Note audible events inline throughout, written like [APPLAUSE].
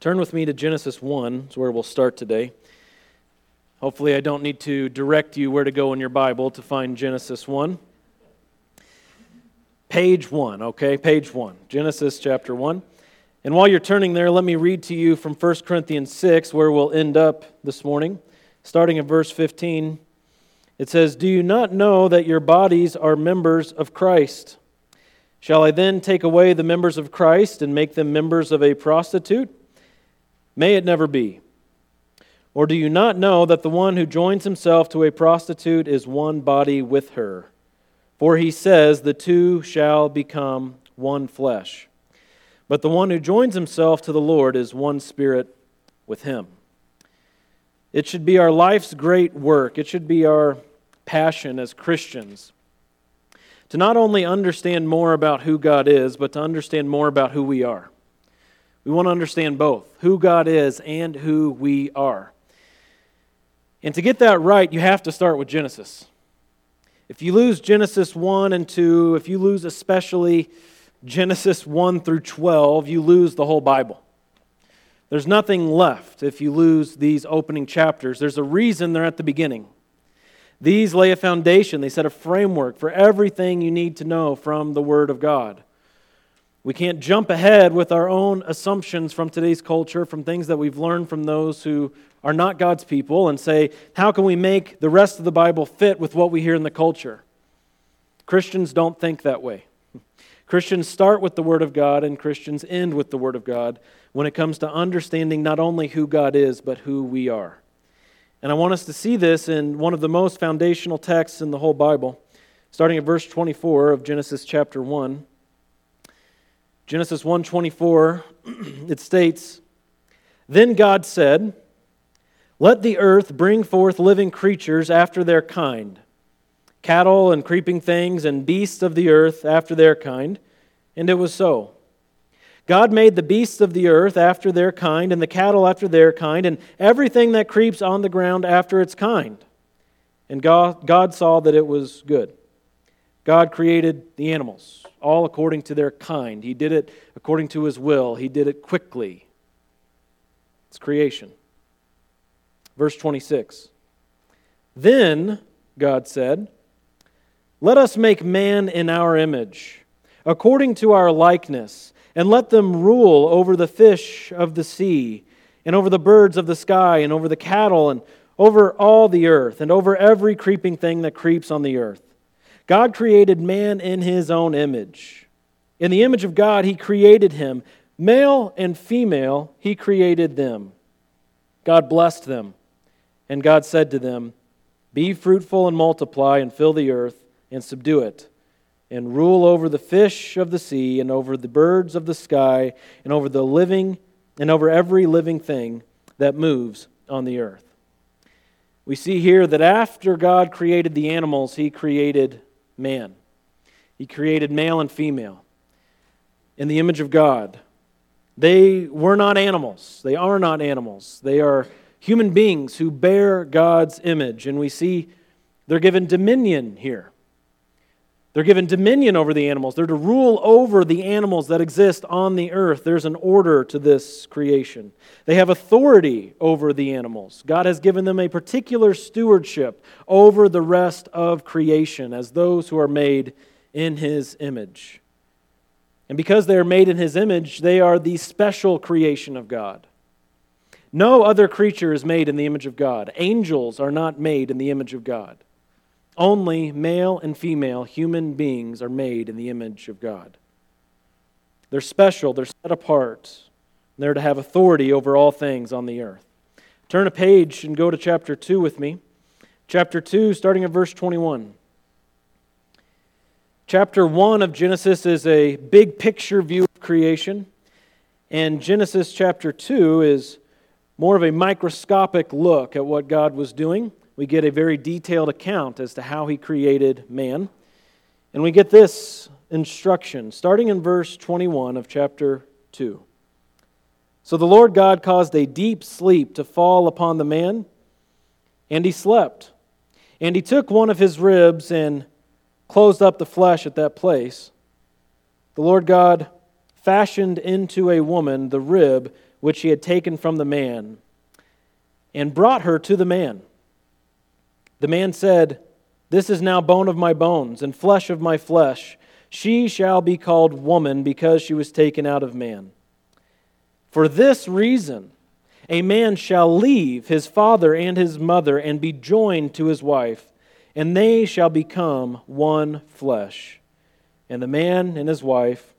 Turn with me to Genesis 1, is where we'll start today. Hopefully, I don't need to direct you where to go in your Bible to find Genesis 1. Page 1, okay? Page 1. Genesis chapter 1. And while you're turning there, let me read to you from 1 Corinthians 6, where we'll end up this morning. Starting at verse 15, it says, Do you not know that your bodies are members of Christ? Shall I then take away the members of Christ and make them members of a prostitute? May it never be. Or do you not know that the one who joins himself to a prostitute is one body with her? For he says, The two shall become one flesh. But the one who joins himself to the Lord is one spirit with him. It should be our life's great work, it should be our passion as Christians to not only understand more about who God is, but to understand more about who we are. We want to understand both who God is and who we are. And to get that right, you have to start with Genesis. If you lose Genesis 1 and 2, if you lose especially Genesis 1 through 12, you lose the whole Bible. There's nothing left if you lose these opening chapters. There's a reason they're at the beginning. These lay a foundation, they set a framework for everything you need to know from the Word of God. We can't jump ahead with our own assumptions from today's culture, from things that we've learned from those who are not God's people, and say, how can we make the rest of the Bible fit with what we hear in the culture? Christians don't think that way. Christians start with the Word of God, and Christians end with the Word of God when it comes to understanding not only who God is, but who we are. And I want us to see this in one of the most foundational texts in the whole Bible, starting at verse 24 of Genesis chapter 1. Genesis 1:24 [CLEARS THROAT] it states, "Then God said, let the earth bring forth living creatures after their kind, cattle and creeping things and beasts of the earth after their kind." And it was so. God made the beasts of the earth after their kind, and the cattle after their kind, and everything that creeps on the ground after its kind. And God, God saw that it was good. God created the animals, all according to their kind. He did it according to his will, he did it quickly. It's creation. Verse 26. Then, God said, Let us make man in our image, according to our likeness, and let them rule over the fish of the sea, and over the birds of the sky, and over the cattle, and over all the earth, and over every creeping thing that creeps on the earth. God created man in his own image. In the image of God, he created him. Male and female, he created them. God blessed them. And God said to them, Be fruitful and multiply, and fill the earth, and subdue it, and rule over the fish of the sea, and over the birds of the sky, and over the living, and over every living thing that moves on the earth. We see here that after God created the animals, he created man. He created male and female in the image of God. They were not animals. They are not animals. They are human beings who bear God's image. And we see they're given dominion here. They're given dominion over the animals. They're to rule over the animals that exist on the earth. There's an order to this creation. They have authority over the animals. God has given them a particular stewardship over the rest of creation as those who are made in His image. And because they are made in His image, they are the special creation of God. No other creature is made in the image of God. Angels are not made in the image of God. Only male and female human beings are made in the image of God. They're special, they're set apart, they're to have authority over all things on the earth. Turn a page and go to chapter 2 with me. Chapter 2, starting at verse 21. Chapter 1 of Genesis is a big picture view of creation, and Genesis chapter 2 is more of a microscopic look at what God was doing we get a very detailed account as to how he created man. And we get this instruction, starting in verse 21 of chapter 2. So the Lord God caused a deep sleep to fall upon the man, and he slept. And he took one of his ribs and closed up the flesh at that place. The Lord God fashioned into a woman the rib which he had taken from the man, and brought her to the man. The man said, This is now bone of my bones and flesh of my flesh. She shall be called woman because she was taken out of man. For this reason, a man shall leave his father and his mother and be joined to his wife, and they shall become one flesh. And the man and his wife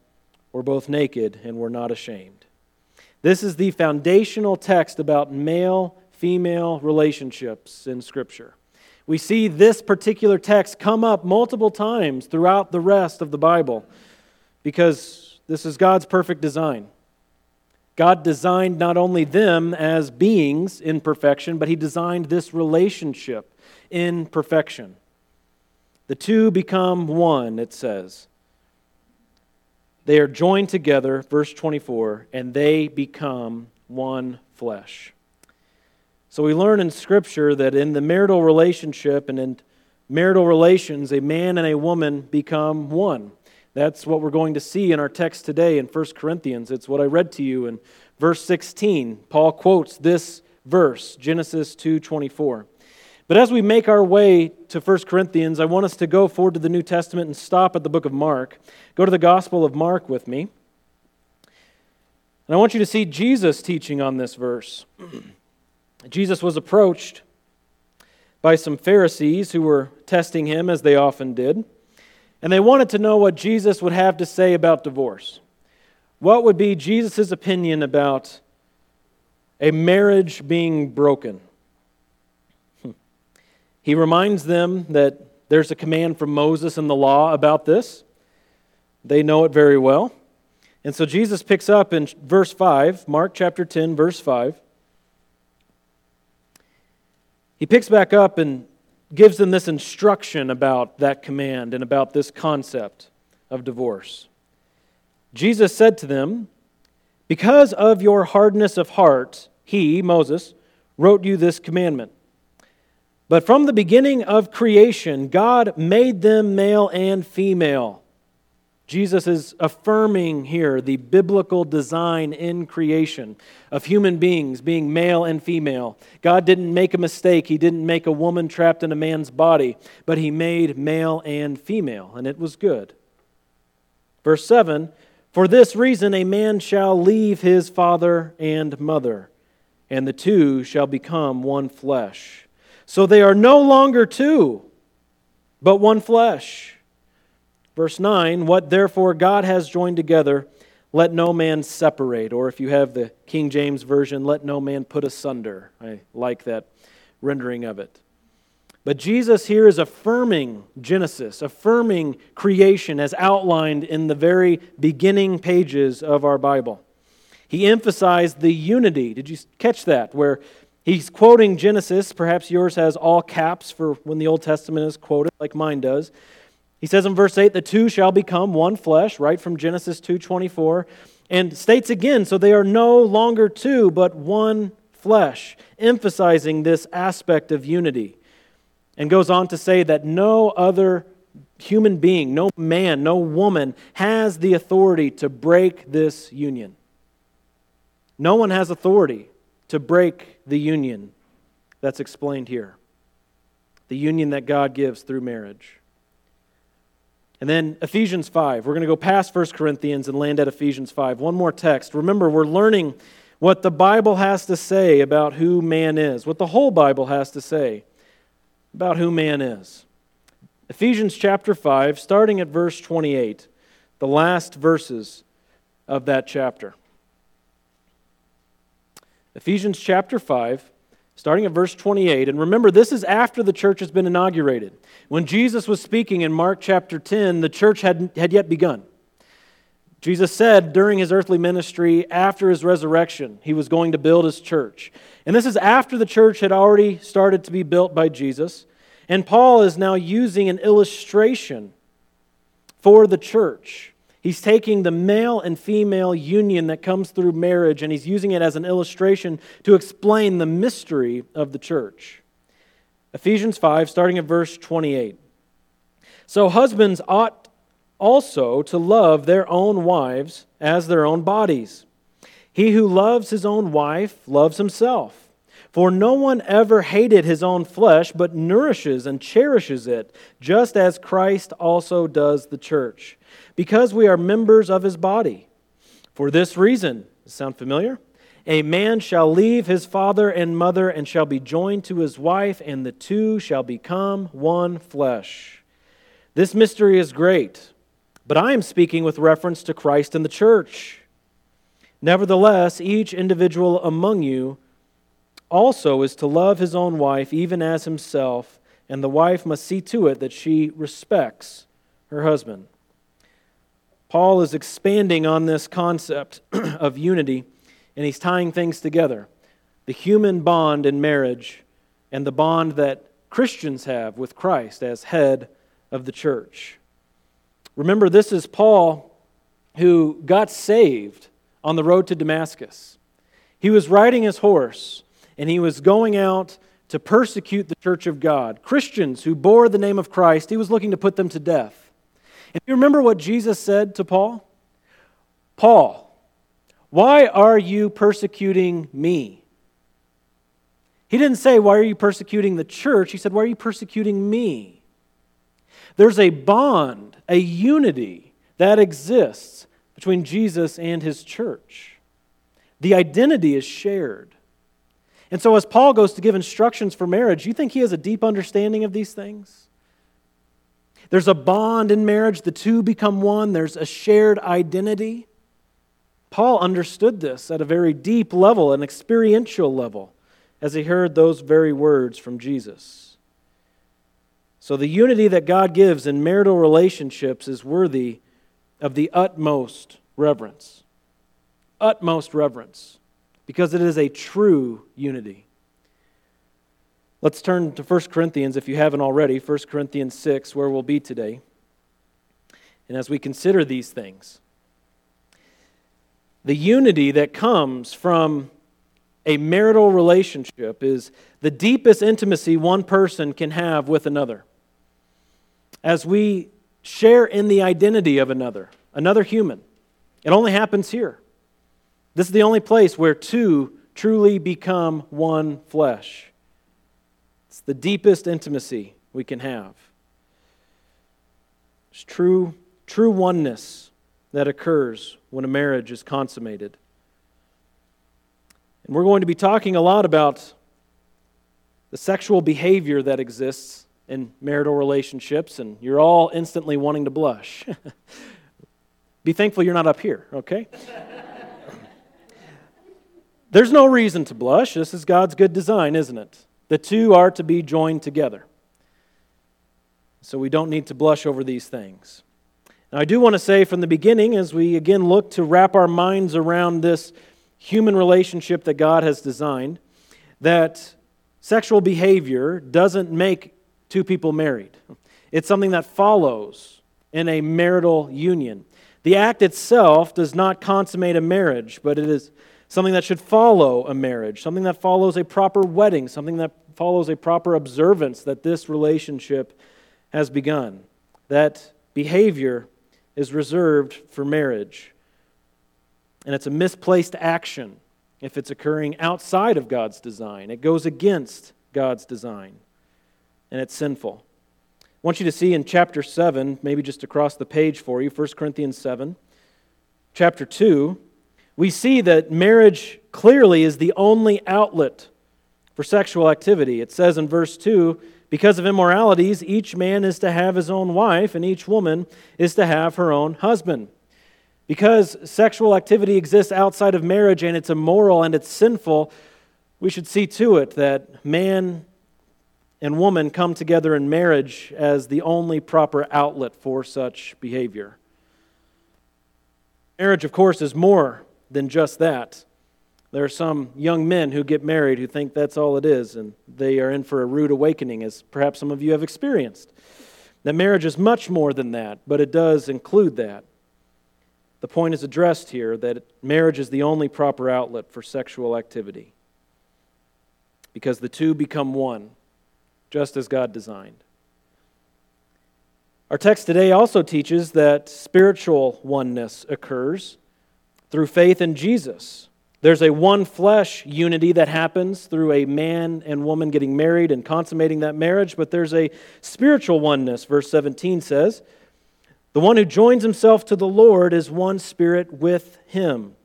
were both naked and were not ashamed. This is the foundational text about male female relationships in Scripture. We see this particular text come up multiple times throughout the rest of the Bible because this is God's perfect design. God designed not only them as beings in perfection, but He designed this relationship in perfection. The two become one, it says. They are joined together, verse 24, and they become one flesh. So we learn in Scripture that in the marital relationship and in marital relations, a man and a woman become one. That's what we're going to see in our text today in 1 Corinthians. It's what I read to you in verse 16. Paul quotes this verse, Genesis 2:24. But as we make our way to 1 Corinthians, I want us to go forward to the New Testament and stop at the book of Mark. Go to the Gospel of Mark with me. And I want you to see Jesus teaching on this verse. [CLEARS THROAT] Jesus was approached by some Pharisees who were testing him, as they often did. And they wanted to know what Jesus would have to say about divorce. What would be Jesus' opinion about a marriage being broken? Hmm. He reminds them that there's a command from Moses in the law about this. They know it very well. And so Jesus picks up in verse 5, Mark chapter 10, verse 5. He picks back up and gives them this instruction about that command and about this concept of divorce. Jesus said to them, Because of your hardness of heart, he, Moses, wrote you this commandment. But from the beginning of creation, God made them male and female. Jesus is affirming here the biblical design in creation of human beings being male and female. God didn't make a mistake. He didn't make a woman trapped in a man's body, but He made male and female, and it was good. Verse 7 For this reason, a man shall leave his father and mother, and the two shall become one flesh. So they are no longer two, but one flesh. Verse 9, what therefore God has joined together, let no man separate. Or if you have the King James Version, let no man put asunder. I like that rendering of it. But Jesus here is affirming Genesis, affirming creation as outlined in the very beginning pages of our Bible. He emphasized the unity. Did you catch that? Where he's quoting Genesis, perhaps yours has all caps for when the Old Testament is quoted, like mine does. He says in verse 8, the two shall become one flesh, right from Genesis 2:24, and states again, so they are no longer two, but one flesh, emphasizing this aspect of unity. And goes on to say that no other human being, no man, no woman has the authority to break this union. No one has authority to break the union that's explained here. The union that God gives through marriage. And then Ephesians 5. We're going to go past 1 Corinthians and land at Ephesians 5. One more text. Remember, we're learning what the Bible has to say about who man is, what the whole Bible has to say about who man is. Ephesians chapter 5, starting at verse 28, the last verses of that chapter. Ephesians chapter 5, starting at verse 28. And remember, this is after the church has been inaugurated. When Jesus was speaking in Mark chapter 10, the church had, had yet begun. Jesus said during his earthly ministry, after his resurrection, he was going to build his church. And this is after the church had already started to be built by Jesus. And Paul is now using an illustration for the church He's taking the male and female union that comes through marriage and he's using it as an illustration to explain the mystery of the church. Ephesians 5, starting at verse 28. So husbands ought also to love their own wives as their own bodies. He who loves his own wife loves himself. For no one ever hated his own flesh, but nourishes and cherishes it, just as Christ also does the church, because we are members of his body. For this reason, sound familiar? A man shall leave his father and mother and shall be joined to his wife, and the two shall become one flesh. This mystery is great, but I am speaking with reference to Christ and the church. Nevertheless, each individual among you also is to love his own wife even as himself, and the wife must see to it that she respects her husband. Paul is expanding on this concept [CLEARS THROAT] of unity, and he's tying things together the human bond in marriage and the bond that Christians have with Christ as head of the church. Remember, this is Paul who got saved on the road to Damascus. He was riding his horse and he was going out to persecute the church of God. Christians who bore the name of Christ, he was looking to put them to death. And you remember what Jesus said to Paul? Paul, why are you persecuting me? He didn't say, Why are you persecuting the church? He said, Why are you persecuting me? There's a bond, a unity that exists between Jesus and his church. The identity is shared. And so, as Paul goes to give instructions for marriage, you think he has a deep understanding of these things? There's a bond in marriage, the two become one, there's a shared identity. Paul understood this at a very deep level, an experiential level, as he heard those very words from Jesus. So, the unity that God gives in marital relationships is worthy of the utmost reverence. Utmost reverence, because it is a true unity. Let's turn to 1 Corinthians, if you haven't already, 1 Corinthians 6, where we'll be today. And as we consider these things, the unity that comes from a marital relationship is the deepest intimacy one person can have with another. As we share in the identity of another, another human. It only happens here. This is the only place where two truly become one flesh. It's the deepest intimacy we can have. It's true, true oneness that occurs when a marriage is consummated. And we're going to be talking a lot about the sexual behavior that exists in marital relationships, and you're all instantly wanting to blush. [LAUGHS] Be thankful you're not up here, okay? [LAUGHS] There's no reason to blush. This is God's good design, isn't it? The two are to be joined together. So we don't need to blush over these things. Now, I do want to say from the beginning, as we again look to wrap our minds around this human relationship that God has designed, that sexual behavior doesn't make two people married. It's something that follows in a marital union. The act itself does not consummate a marriage, but it is something that should follow a marriage, something that follows a proper wedding, something that follows a proper observance that this relationship has begun. That behavior is reserved for marriage. And it's a misplaced action if it's occurring outside of God's design. It goes against God's design and it's sinful. I want you to see in chapter 7, maybe just across the page for you, 1 Corinthians 7, chapter 2, we see that marriage clearly is the only outlet for sexual activity. It says in verse 2 because of immoralities, each man is to have his own wife, and each woman is to have her own husband. Because sexual activity exists outside of marriage and it's immoral and it's sinful, we should see to it that man and woman come together in marriage as the only proper outlet for such behavior. Marriage, of course, is more than just that. There are some young men who get married who think that's all it is, and they are in for a rude awakening, as perhaps some of you have experienced. That marriage is much more than that, but it does include that. The point is addressed here that marriage is the only proper outlet for sexual activity because the two become one just as God designed. Our text today also teaches that spiritual oneness occurs through faith in Jesus There's a one flesh unity that happens through a man and woman getting married and consummating that marriage, but there's a spiritual oneness. Verse 17 says, The one who joins himself to the Lord is one spirit with him.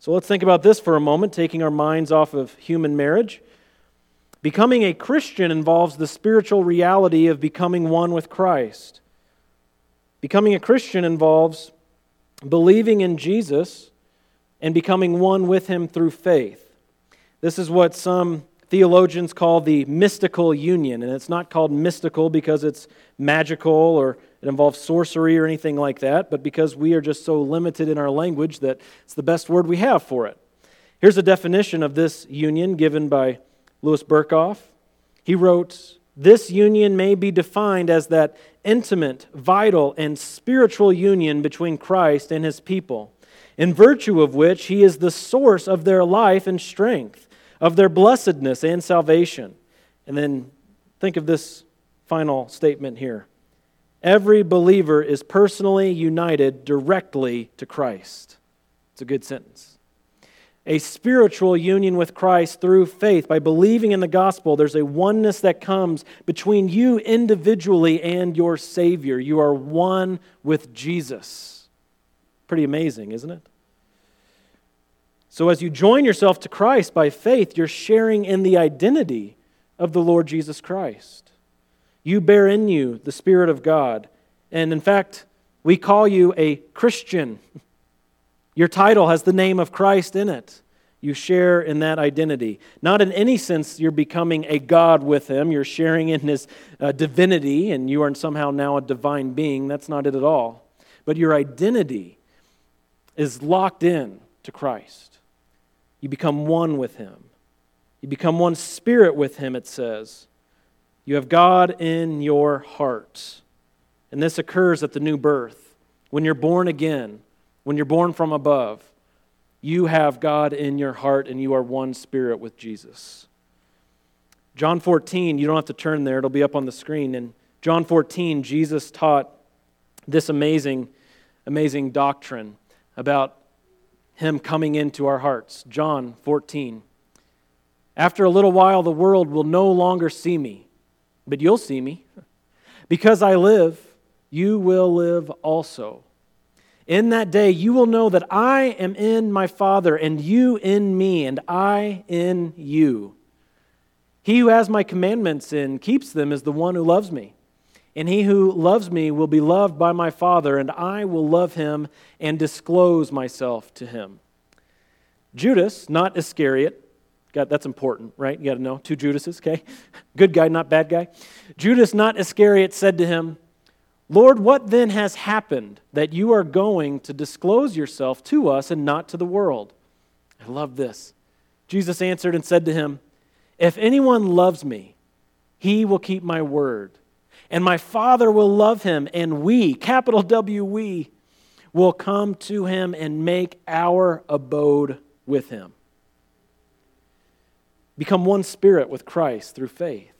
So let's think about this for a moment, taking our minds off of human marriage. Becoming a Christian involves the spiritual reality of becoming one with Christ. Becoming a Christian involves believing in Jesus and becoming one with him through faith. This is what some theologians call the mystical union. And it's not called mystical because it's magical or it involves sorcery or anything like that, but because we are just so limited in our language that it's the best word we have for it. Here's a definition of this union given by Louis Berkhof. He wrote, This union may be defined as that intimate, vital, and spiritual union between Christ and his people in virtue of which he is the source of their life and strength, of their blessedness and salvation. And then think of this final statement here every believer is personally united directly to Christ. It's a good sentence. A spiritual union with Christ through faith. By believing in the gospel, there's a oneness that comes between you individually and your Savior. You are one with Jesus. Pretty amazing, isn't it? So, as you join yourself to Christ by faith, you're sharing in the identity of the Lord Jesus Christ. You bear in you the Spirit of God. And in fact, we call you a Christian. [LAUGHS] Your title has the name of Christ in it. You share in that identity. Not in any sense you're becoming a God with Him. You're sharing in His uh, divinity, and you are somehow now a divine being. That's not it at all. But your identity is locked in to Christ. You become one with Him. You become one spirit with Him, it says. You have God in your heart. And this occurs at the new birth. When you're born again, when you're born from above, you have God in your heart and you are one spirit with Jesus. John 14, you don't have to turn there, it'll be up on the screen. In John 14, Jesus taught this amazing, amazing doctrine about him coming into our hearts. John 14. After a little while, the world will no longer see me, but you'll see me. [LAUGHS] Because I live, you will live also. In that day, you will know that I am in my Father, and you in me, and I in you. He who has my commandments and keeps them is the one who loves me. And he who loves me will be loved by my Father, and I will love him and disclose myself to him. Judas, not Iscariot, God, that's important, right? You got to know. Two Judases, okay? [LAUGHS] Good guy, not bad guy. Judas, not Iscariot, said to him, Lord, what then has happened that you are going to disclose yourself to us and not to the world? I love this. Jesus answered and said to him, If anyone loves me, he will keep my word and my Father will love him, and we, capital W, we, will come to him and make our abode with him. Become one spirit with Christ through faith.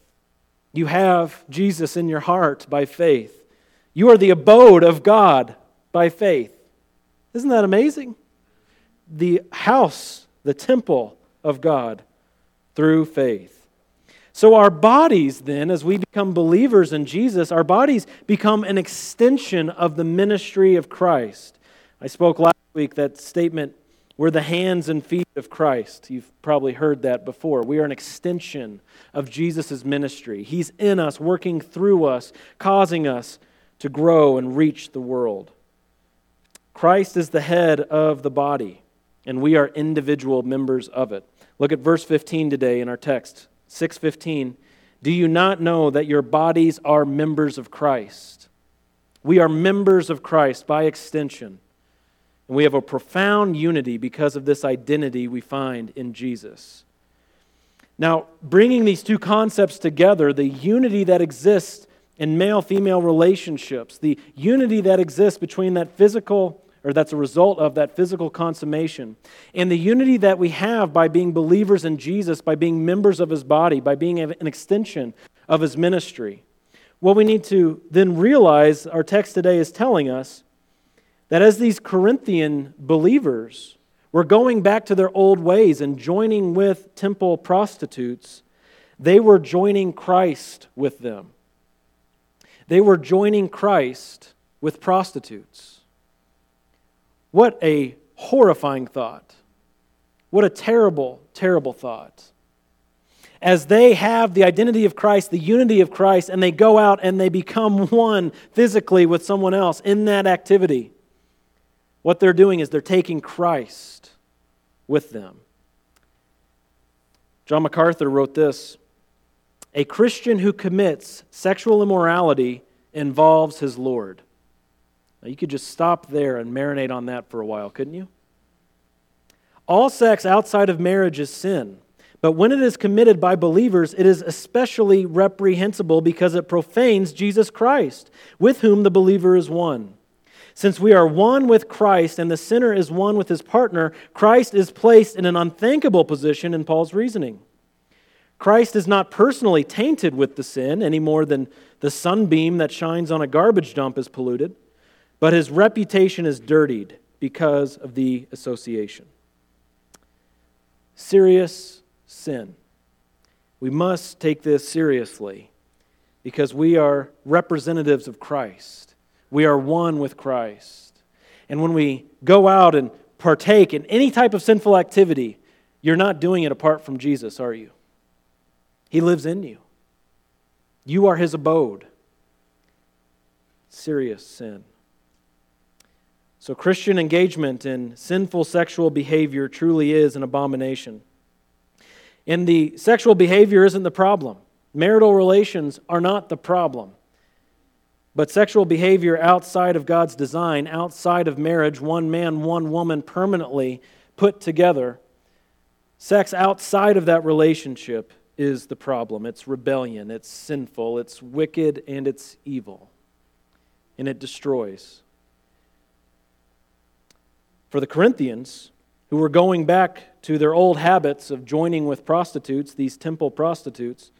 You have Jesus in your heart by faith. You are the abode of God by faith. Isn't that amazing? The house, the temple of God through faith. So, our bodies, then, as we become believers in Jesus, our bodies become an extension of the ministry of Christ. I spoke last week that statement, we're the hands and feet of Christ. You've probably heard that before. We are an extension of Jesus' ministry. He's in us, working through us, causing us to grow and reach the world. Christ is the head of the body, and we are individual members of it. Look at verse 15 today in our text. 6:15 Do you not know that your bodies are members of Christ? We are members of Christ by extension. And we have a profound unity because of this identity we find in Jesus. Now, bringing these two concepts together, the unity that exists in male female relationships, the unity that exists between that physical or that's a result of that physical consummation. And the unity that we have by being believers in Jesus, by being members of his body, by being an extension of his ministry. What we need to then realize, our text today is telling us that as these Corinthian believers were going back to their old ways and joining with temple prostitutes, they were joining Christ with them. They were joining Christ with prostitutes. What a horrifying thought. What a terrible, terrible thought. As they have the identity of Christ, the unity of Christ, and they go out and they become one physically with someone else in that activity, what they're doing is they're taking Christ with them. John MacArthur wrote this A Christian who commits sexual immorality involves his Lord. Now, you could just stop there and marinate on that for a while, couldn't you? All sex outside of marriage is sin. But when it is committed by believers, it is especially reprehensible because it profanes Jesus Christ, with whom the believer is one. Since we are one with Christ and the sinner is one with his partner, Christ is placed in an unthinkable position in Paul's reasoning. Christ is not personally tainted with the sin any more than the sunbeam that shines on a garbage dump is polluted, but his reputation is dirtied because of the association. Serious sin. We must take this seriously because we are representatives of Christ. We are one with Christ. And when we go out and partake in any type of sinful activity, you're not doing it apart from Jesus, are you? He lives in you. You are his abode. Serious sin. So, Christian engagement in sinful sexual behavior truly is an abomination. And the sexual behavior isn't the problem. Marital relations are not the problem. But sexual behavior outside of God's design, outside of marriage, one man, one woman permanently put together, sex outside of that relationship is the problem. It's rebellion, it's sinful, it's wicked, and it's evil. And it destroys. For the Corinthians, who were going back to their old habits of joining with prostitutes, these temple prostitutes,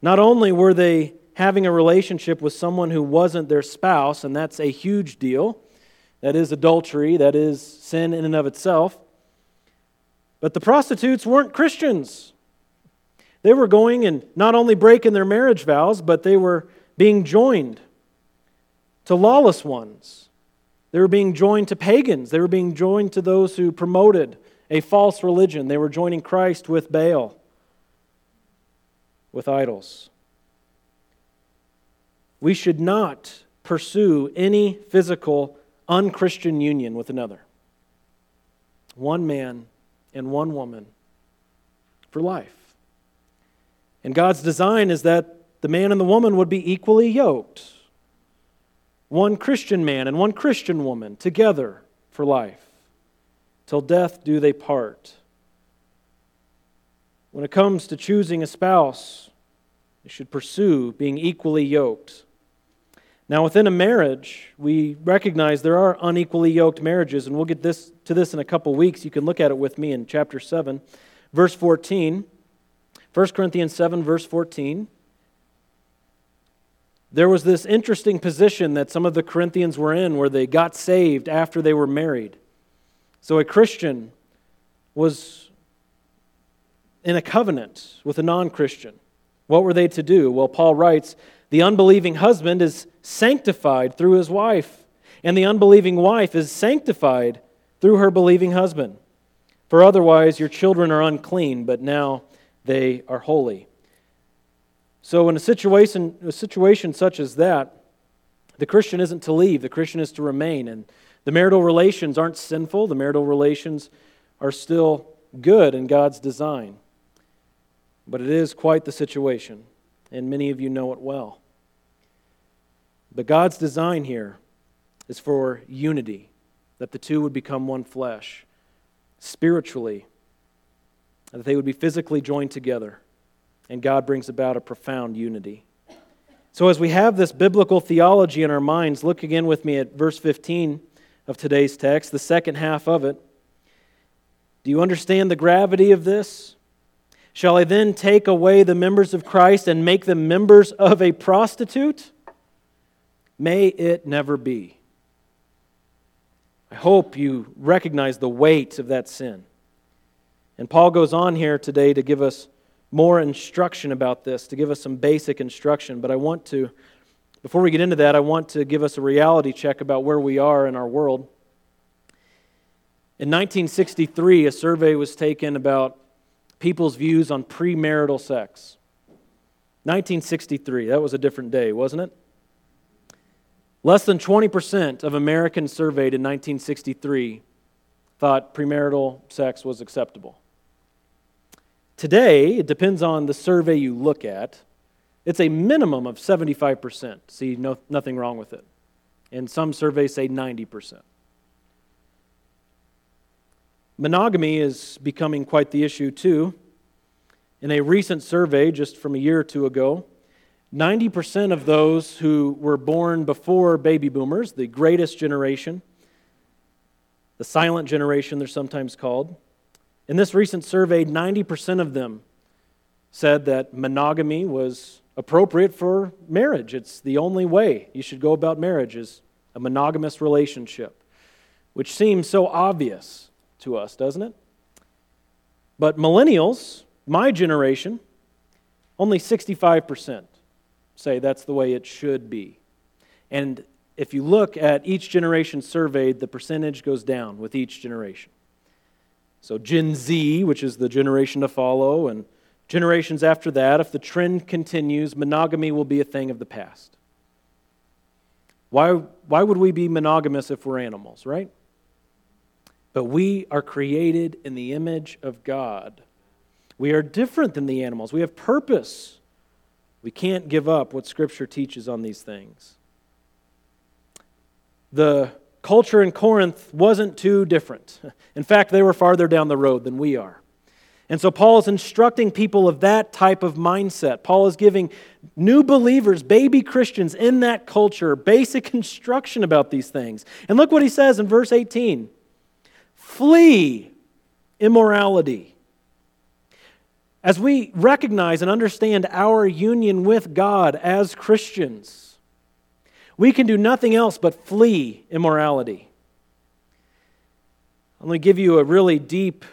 not only were they having a relationship with someone who wasn't their spouse, and that's a huge deal. That is adultery, that is sin in and of itself. But the prostitutes weren't Christians. They were going and not only breaking their marriage vows, but they were being joined to lawless ones. They were being joined to pagans. They were being joined to those who promoted a false religion. They were joining Christ with Baal, with idols. We should not pursue any physical unchristian union with another. One man and one woman for life. And God's design is that the man and the woman would be equally yoked. One Christian man and one Christian woman together for life. Till death do they part. When it comes to choosing a spouse, you should pursue being equally yoked. Now, within a marriage, we recognize there are unequally yoked marriages, and we'll get this, to this in a couple weeks. You can look at it with me in chapter 7, verse 14. 1 Corinthians 7, verse 14. There was this interesting position that some of the Corinthians were in where they got saved after they were married. So a Christian was in a covenant with a non Christian. What were they to do? Well, Paul writes, the unbelieving husband is sanctified through his wife, and the unbelieving wife is sanctified through her believing husband. For otherwise, your children are unclean, but now they are holy. So, in a situation, a situation such as that, the Christian isn't to leave, the Christian is to remain. And the marital relations aren't sinful, the marital relations are still good in God's design. But it is quite the situation and many of you know it well. But God's design here is for unity, that the two would become one flesh, spiritually, that they would be physically joined together, and God brings about a profound unity. So, as we have this biblical theology in our minds, look again with me at verse 15 of today's text, the second half of it. Do you understand the gravity of this? Shall I then take away the members of Christ and make them members of a prostitute? May it never be. I hope you recognize the weight of that sin. And Paul goes on here today to give us more instruction about this, to give us some basic instruction. But I want to, before we get into that, I want to give us a reality check about where we are in our world. In 1963, a survey was taken about people's views on premarital sex. 1963, that was a different day, wasn't it? Less than 20% of Americans surveyed in 1963 thought premarital sex was acceptable. Today, it depends on the survey you look at, it's a minimum of 75%. See, no, nothing wrong with it. And some surveys say 90%. Monogamy is becoming quite the issue, too. In a recent survey just from a year or two ago, 90% of those who were born before baby boomers, the greatest generation, the silent generation they're sometimes called, in this recent survey, 90% of them said that monogamy was appropriate for marriage. It's the only way you should go about marriage is a monogamous relationship, which seems so obvious to us, doesn't it? But millennials, my generation, only 65% say that's the way it should be. And if you look at each generation surveyed, the percentage goes down with each generation. So, Gen Z, which is the generation to follow, and generations after that, if the trend continues, monogamy will be a thing of the past. Why, why would we be monogamous if we're animals, right? But we are created in the image of God. We are different than the animals. We have purpose. We can't give up what Scripture teaches on these things. The culture in Corinth wasn't too different. [LAUGHS] In fact, they were farther down the road than we are. And so Paul is instructing people of that type of mindset. Paul is giving new believers, baby Christians in that culture, basic [LAUGHS] instruction about these things. And look what he says in verse 18 Flee immorality. As we recognize and understand our union with God as Christians, we can do nothing else but flee immorality. I'm going to give you a really deep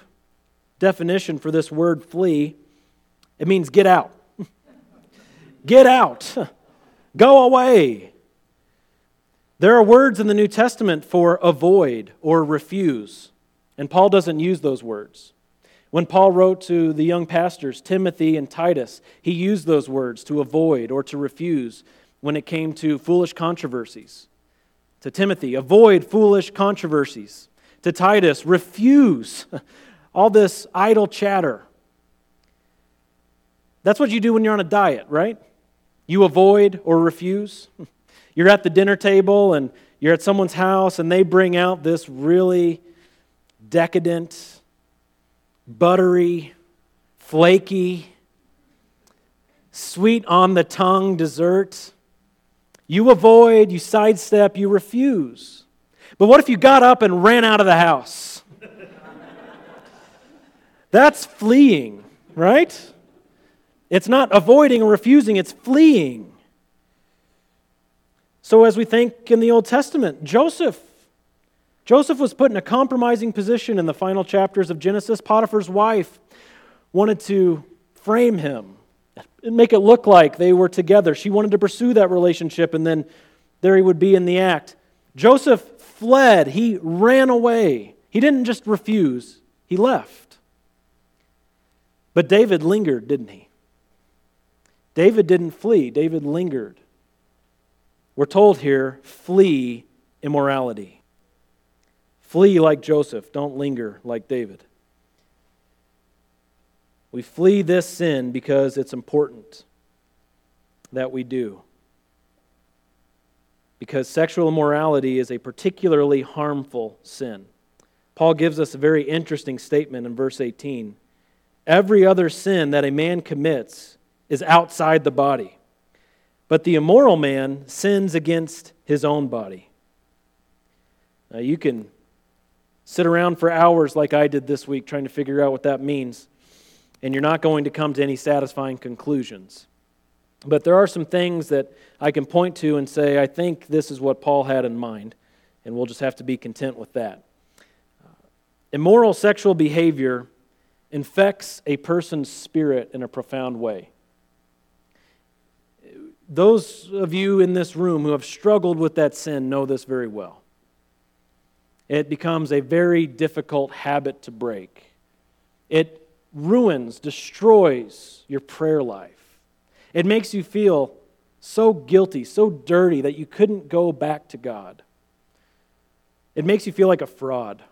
definition for this word flee. It means get out. [LAUGHS] get out. [LAUGHS] Go away. There are words in the New Testament for avoid or refuse, and Paul doesn't use those words. When Paul wrote to the young pastors, Timothy and Titus, he used those words to avoid or to refuse when it came to foolish controversies. To Timothy, avoid foolish controversies. To Titus, refuse [LAUGHS] all this idle chatter. That's what you do when you're on a diet, right? You avoid or refuse. [LAUGHS] You're at the dinner table and you're at someone's house and they bring out this really decadent, buttery, flaky, sweet on the tongue dessert. You avoid, you sidestep, you refuse. But what if you got up and ran out of the house? [LAUGHS] That's fleeing, right? It's not avoiding or refusing, it's fleeing. So, as we think in the Old Testament, Joseph. Joseph was put in a compromising position in the final chapters of Genesis. Potiphar's wife wanted to frame him make it look like they were together. She wanted to pursue that relationship, and then there he would be in the act. Joseph fled, he ran away. He didn't just refuse, he left. But David lingered, didn't he? David didn't flee, David lingered. We're told here flee immorality. Flee like Joseph, don't linger like David. We flee this sin because it's important that we do. Because sexual immorality is a particularly harmful sin. Paul gives us a very interesting statement in verse 18. Every other sin that a man commits is outside the body, but the immoral man sins against his own body. Now, you can sit around for hours like I did this week trying to figure out what that means and you're not going to come to any satisfying conclusions. But there are some things that I can point to and say, I think this is what Paul had in mind. and we'll just have to be content with that. Uh, immoral sexual behavior infects a person's spirit in a profound way. Those of you in this room who have struggled with that sin know this very well. It becomes a very difficult habit to break. It ruins, destroys your prayer life. It makes you feel so guilty, so dirty that you couldn't go back to God. It makes you feel like a fraud.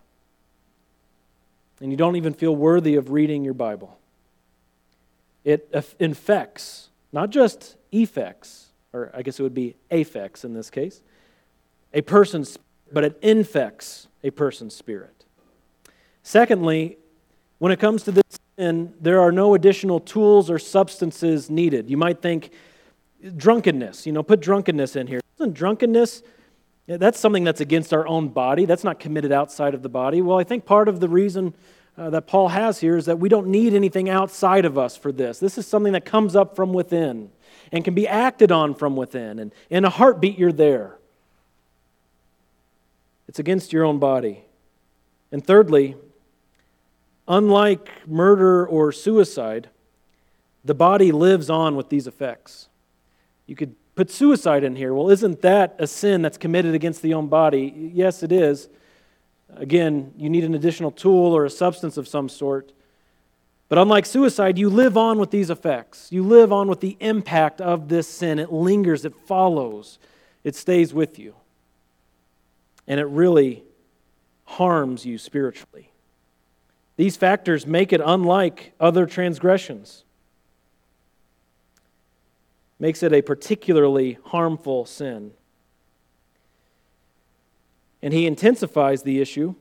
And you don't even feel worthy of reading your Bible. It infects, not just effects, or I guess it would be affects in this case, a person's, but it infects a person's spirit. Secondly, when it comes to this sin, there are no additional tools or substances needed. You might think drunkenness, you know, put drunkenness in here. Isn't drunkenness, that's something that's against our own body. That's not committed outside of the body. Well, I think part of the reason uh, that Paul has here is that we don't need anything outside of us for this. This is something that comes up from within and can be acted on from within. And in a heartbeat, you're there. It's against your own body. And thirdly, unlike murder or suicide, the body lives on with these effects. You could put suicide in here. Well, isn't that a sin that's committed against the own body? Yes, it is. Again, you need an additional tool or a substance of some sort. But unlike suicide, you live on with these effects. You live on with the impact of this sin. It lingers, it follows, it stays with you. And it really harms you spiritually. These factors make it unlike other transgressions. Makes it a particularly harmful sin. And he intensifies the issue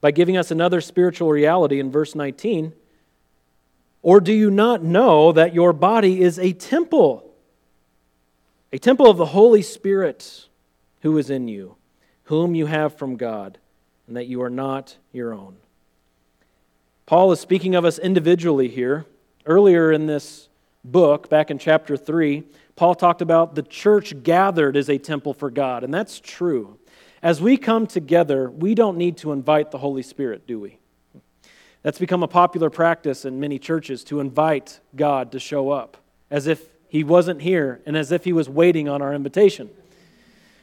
by giving us another spiritual reality in verse 19 or do you not know that your body is a temple, a temple of the Holy Spirit who is in you, whom you have from God, and that you are not your own? Paul is speaking of us individually here. Earlier in this book, back in chapter 3, Paul talked about the church gathered as a temple for God, and that's true. As we come together, we don't need to invite the Holy Spirit, do we? That's become a popular practice in many churches to invite God to show up as if he wasn't here and as if he was waiting on our invitation.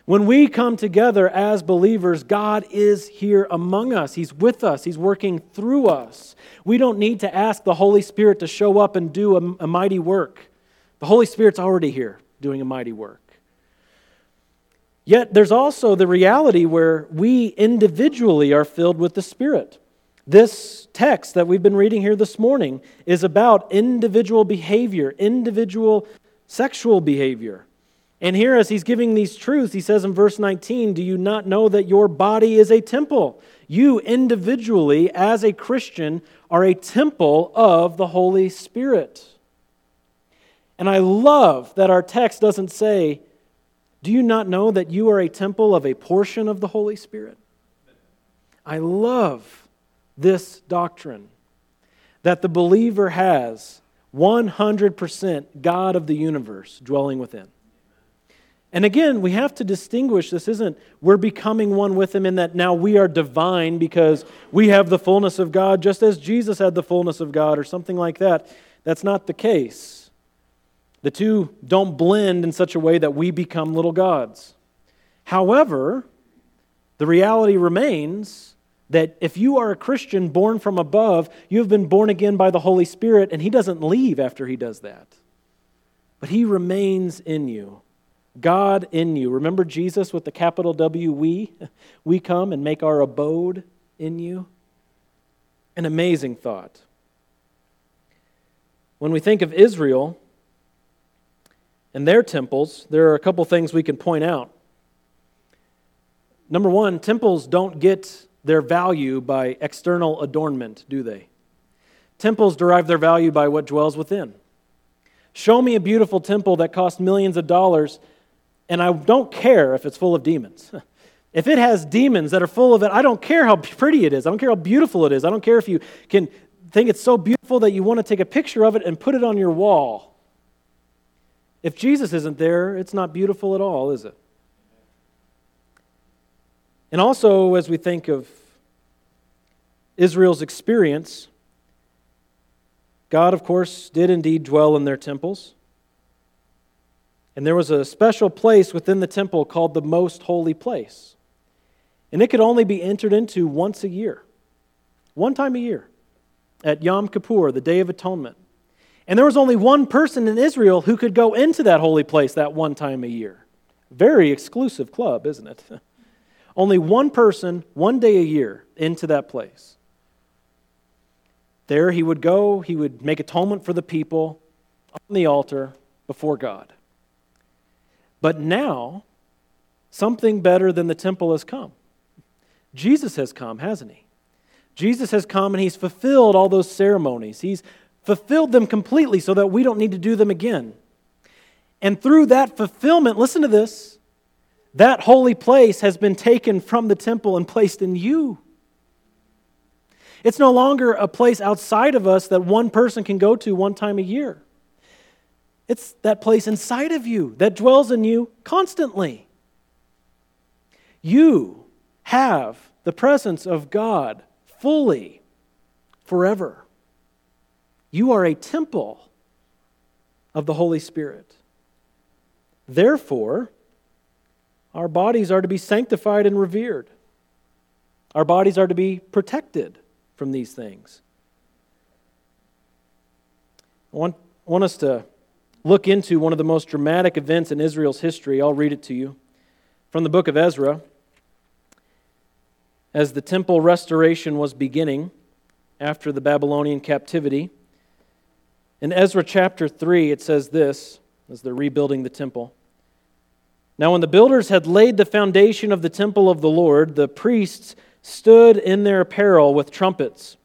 When we come together as believers, God is here among us. He's with us. He's working through us. We don't need to ask the Holy Spirit to show up and do a, a mighty work. The Holy Spirit's already here doing a mighty work. Yet there's also the reality where we individually are filled with the Spirit. This text that we've been reading here this morning is about individual behavior, individual sexual behavior. And here, as he's giving these truths, he says in verse 19, Do you not know that your body is a temple? You individually, as a Christian, are a temple of the Holy Spirit. And I love that our text doesn't say, Do you not know that you are a temple of a portion of the Holy Spirit? I love this doctrine that the believer has 100% God of the universe dwelling within. And again, we have to distinguish this isn't we're becoming one with Him in that now we are divine because we have the fullness of God, just as Jesus had the fullness of God, or something like that. That's not the case. The two don't blend in such a way that we become little gods. However, the reality remains that if you are a Christian born from above, you have been born again by the Holy Spirit, and He doesn't leave after He does that. But He remains in you. God in you. Remember Jesus with the capital W, we? [LAUGHS] We come and make our abode in you. An amazing thought. When we think of Israel and their temples, there are a couple things we can point out. Number one, temples don't get their value by external adornment, do they? Temples derive their value by what dwells within. Show me a beautiful temple that costs millions of dollars, and I don't care if it's full of demons. [LAUGHS] If it has demons that are full of it, I don't care how pretty it is. I don't care how beautiful it is. I don't care if you can think it's so beautiful that you want to take a picture of it and put it on your wall. If Jesus isn't there, it's not beautiful at all, is it? And also, as we think of Israel's experience, God, of course, did indeed dwell in their temples. And there was a special place within the temple called the most holy place. And it could only be entered into once a year, one time a year, at Yom Kippur, the Day of Atonement. And there was only one person in Israel who could go into that holy place that one time a year. Very exclusive club, isn't it? [LAUGHS] only one person, one day a year, into that place. There he would go, he would make atonement for the people on the altar before God. But now, something better than the temple has come. Jesus has come, hasn't he? Jesus has come and he's fulfilled all those ceremonies. He's fulfilled them completely so that we don't need to do them again. And through that fulfillment, listen to this, that holy place has been taken from the temple and placed in you. It's no longer a place outside of us that one person can go to one time a year. It's that place inside of you that dwells in you constantly. You have the presence of God fully forever. You are a temple of the Holy Spirit. Therefore, our bodies are to be sanctified and revered. Our bodies are to be protected from these things. I want, want us to look into one of the most dramatic events in Israel's history. I'll read it to you from the book of Ezra. As the temple restoration was beginning after the Babylonian captivity, in Ezra chapter 3, it says this as they're rebuilding the temple. Now, when the builders had laid the foundation of the temple of the Lord, the priests stood in their apparel with trumpets,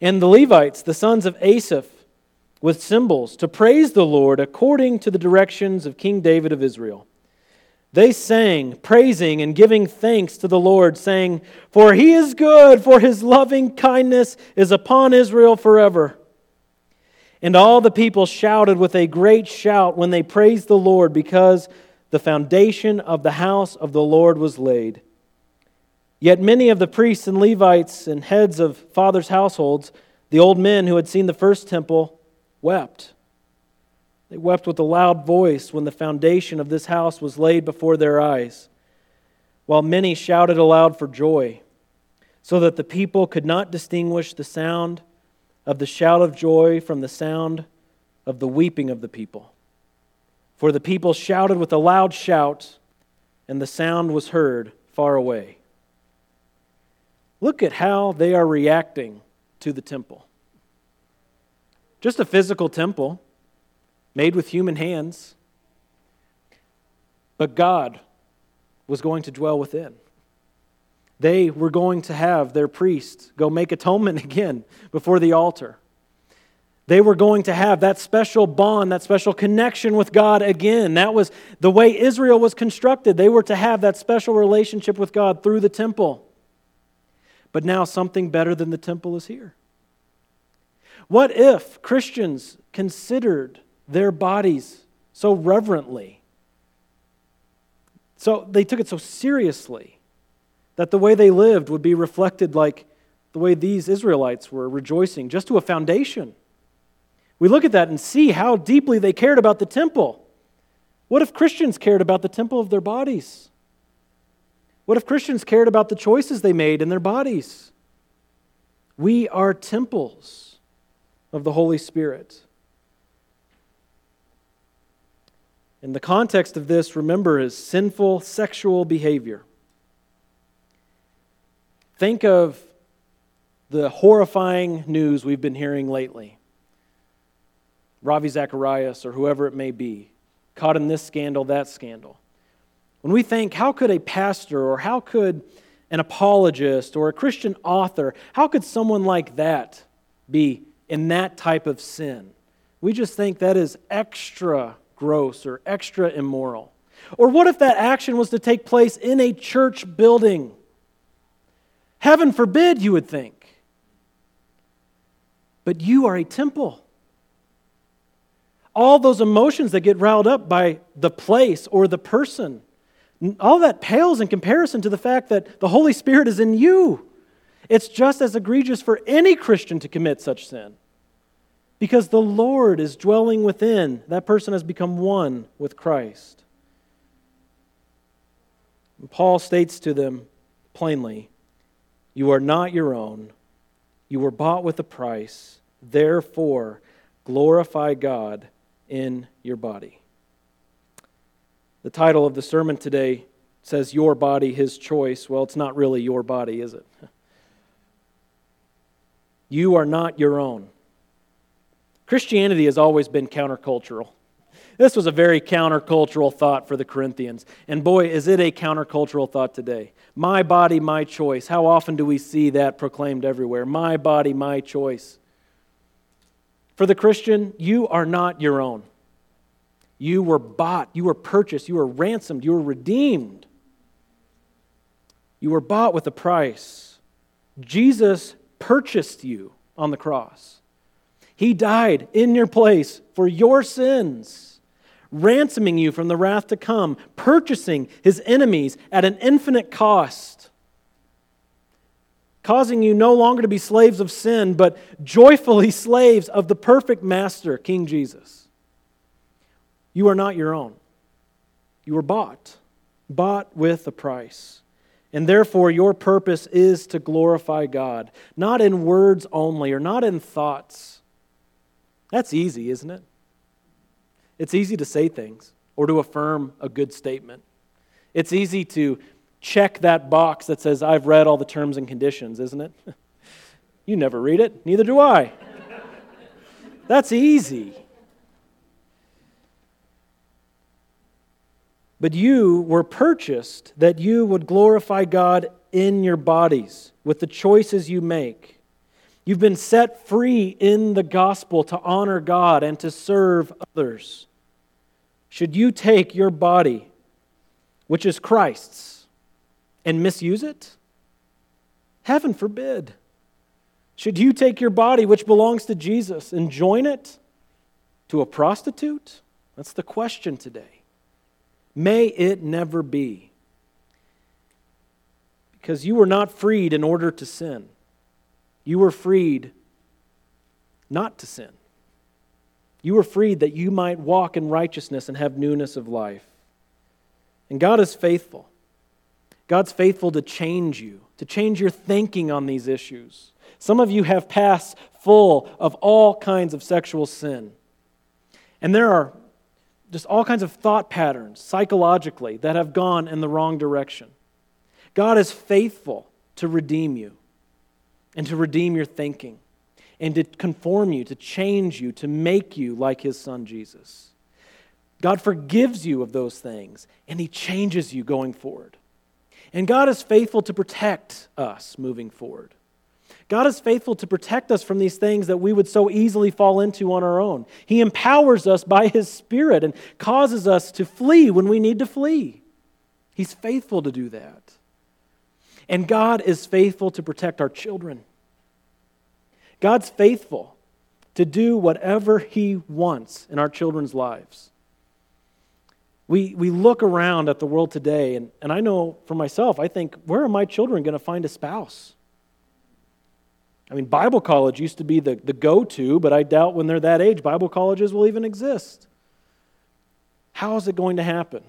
and the Levites, the sons of Asaph, with cymbals to praise the Lord according to the directions of King David of Israel. They sang, praising and giving thanks to the Lord, saying, For he is good, for his loving kindness is upon Israel forever. And all the people shouted with a great shout when they praised the Lord, because the foundation of the house of the Lord was laid. Yet many of the priests and Levites and heads of fathers' households, the old men who had seen the first temple, wept. They wept with a loud voice when the foundation of this house was laid before their eyes, while many shouted aloud for joy, so that the people could not distinguish the sound of the shout of joy from the sound of the weeping of the people. For the people shouted with a loud shout, and the sound was heard far away. Look at how they are reacting to the temple. Just a physical temple made with human hands. But God was going to dwell within. They were going to have their priest go make atonement [LAUGHS] again before the altar. They were going to have that special bond, that special connection with God again. That was the way Israel was constructed. They were to have that special relationship with God through the temple. But now something better than the temple is here. What if Christians considered their bodies so reverently? So they took it so seriously that the way they lived would be reflected like the way these Israelites were rejoicing, just to a foundation. We look at that and see how deeply they cared about the temple. What if Christians cared about the temple of their bodies? What if Christians cared about the choices they made in their bodies? We are temples of the Holy Spirit. In the context of this, remember, is sinful sexual behavior. Think of the horrifying news we've been hearing lately. Ravi Zacharias, or whoever it may be, caught in this scandal, that scandal. When we think, how could a pastor or how could an apologist or a Christian author, how could someone like that be in that type of sin. We just think that is extra gross or extra immoral. Or what if that action was to take place in a church building? Heaven forbid, you would think. But you are a temple. All those emotions that get riled up by the place or the person All that pales in comparison to the fact that the Holy Spirit is in you. It's just as egregious for any Christian to commit such sin. Because the Lord is dwelling within, that person has become one with Christ. And Paul states to them plainly You are not your own, you were bought with a price. Therefore, glorify God in your body. The title of the sermon today says, Your Body, His Choice. Well, it's not really your body, is it? [LAUGHS] You are not your own. Christianity has always been countercultural. This was a very countercultural thought for the Corinthians. And boy, is it a countercultural thought today. My body, my choice. How often do we see that proclaimed everywhere? My body, my choice. For the Christian, you are not your own. You were bought, you were purchased, you were ransomed, you were redeemed. You were bought with a price. Jesus purchased you on the cross. He died in your place for your sins, ransoming you from the wrath to come, purchasing his enemies at an infinite cost, causing you no longer to be slaves of sin, but joyfully [LAUGHS] slaves of the perfect master, King Jesus. You are not your own. You were bought, bought with a price. And therefore, your purpose is to glorify God, not in words only or not in thoughts. That's easy, isn't it? It's easy to say things or to affirm a good statement. It's easy to check that box that says, I've read all the terms and conditions, isn't it? [LAUGHS] you never read it, neither do I. [LAUGHS] That's easy. But you were purchased that you would glorify God in your bodies with the choices you make. You've been set free in the gospel to honor God and to serve others. Should you take your body, which is Christ's, and misuse it? Heaven forbid. Should you take your body, which belongs to Jesus, and join it to a prostitute? That's the question today. May it never be. Because you were not freed in order to sin, you were freed not to sin. You were freed that you might walk in righteousness and have newness of life. And God is faithful. God's faithful to change you, to change your thinking on these issues. Some of you have pasts full of all kinds of sexual sin. And there are just all kinds of thought patterns psychologically that have gone in the wrong direction. God is faithful to redeem you and to redeem your thinking and to conform you, to change you, to make you like his son Jesus. God forgives you of those things and he changes you going forward. And God is faithful to protect us moving forward. God is faithful to protect us from these things that we would so easily fall into on our own. He empowers us by His Spirit and causes us to flee when we need to flee. He's faithful to do that. And God is faithful to protect our children. God's faithful to do whatever He wants in our children's lives. We, we look around at the world today, and, and I know for myself, I think, where are my children going to find a spouse? I mean, Bible college used to be the, the go to, but I doubt when they're that age, Bible colleges will even exist. How is it going to happen?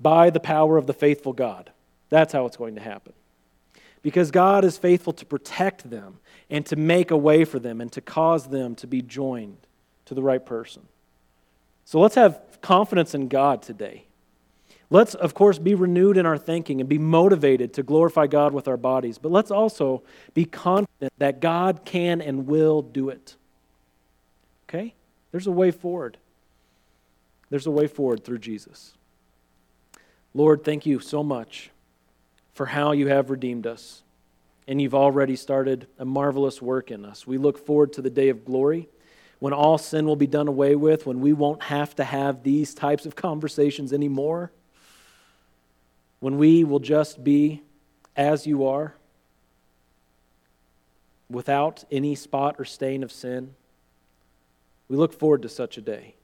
By the power of the faithful God. That's how it's going to happen. Because God is faithful to protect them and to make a way for them and to cause them to be joined to the right person. So let's have confidence in God today. Let's, of course, be renewed in our thinking and be motivated to glorify God with our bodies, but let's also be confident that God can and will do it. Okay? There's a way forward. There's a way forward through Jesus. Lord, thank you so much for how you have redeemed us, and you've already started a marvelous work in us. We look forward to the day of glory when all sin will be done away with, when we won't have to have these types of conversations anymore when we will just be as you are, without any spot or stain of sin. We look forward to such a day.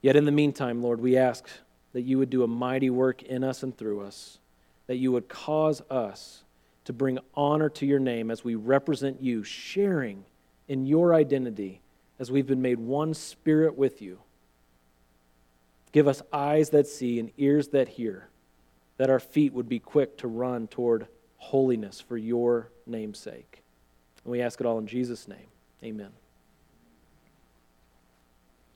Yet in the meantime, Lord, we ask that you would do a mighty work in us and through us, that you would cause us to bring honor to your name as we represent you, sharing in your identity as we've been made one spirit with you. Give us eyes that see and ears that hear, that our feet would be quick to run toward holiness for your name's sake. And we ask it all in Jesus' name. Amen.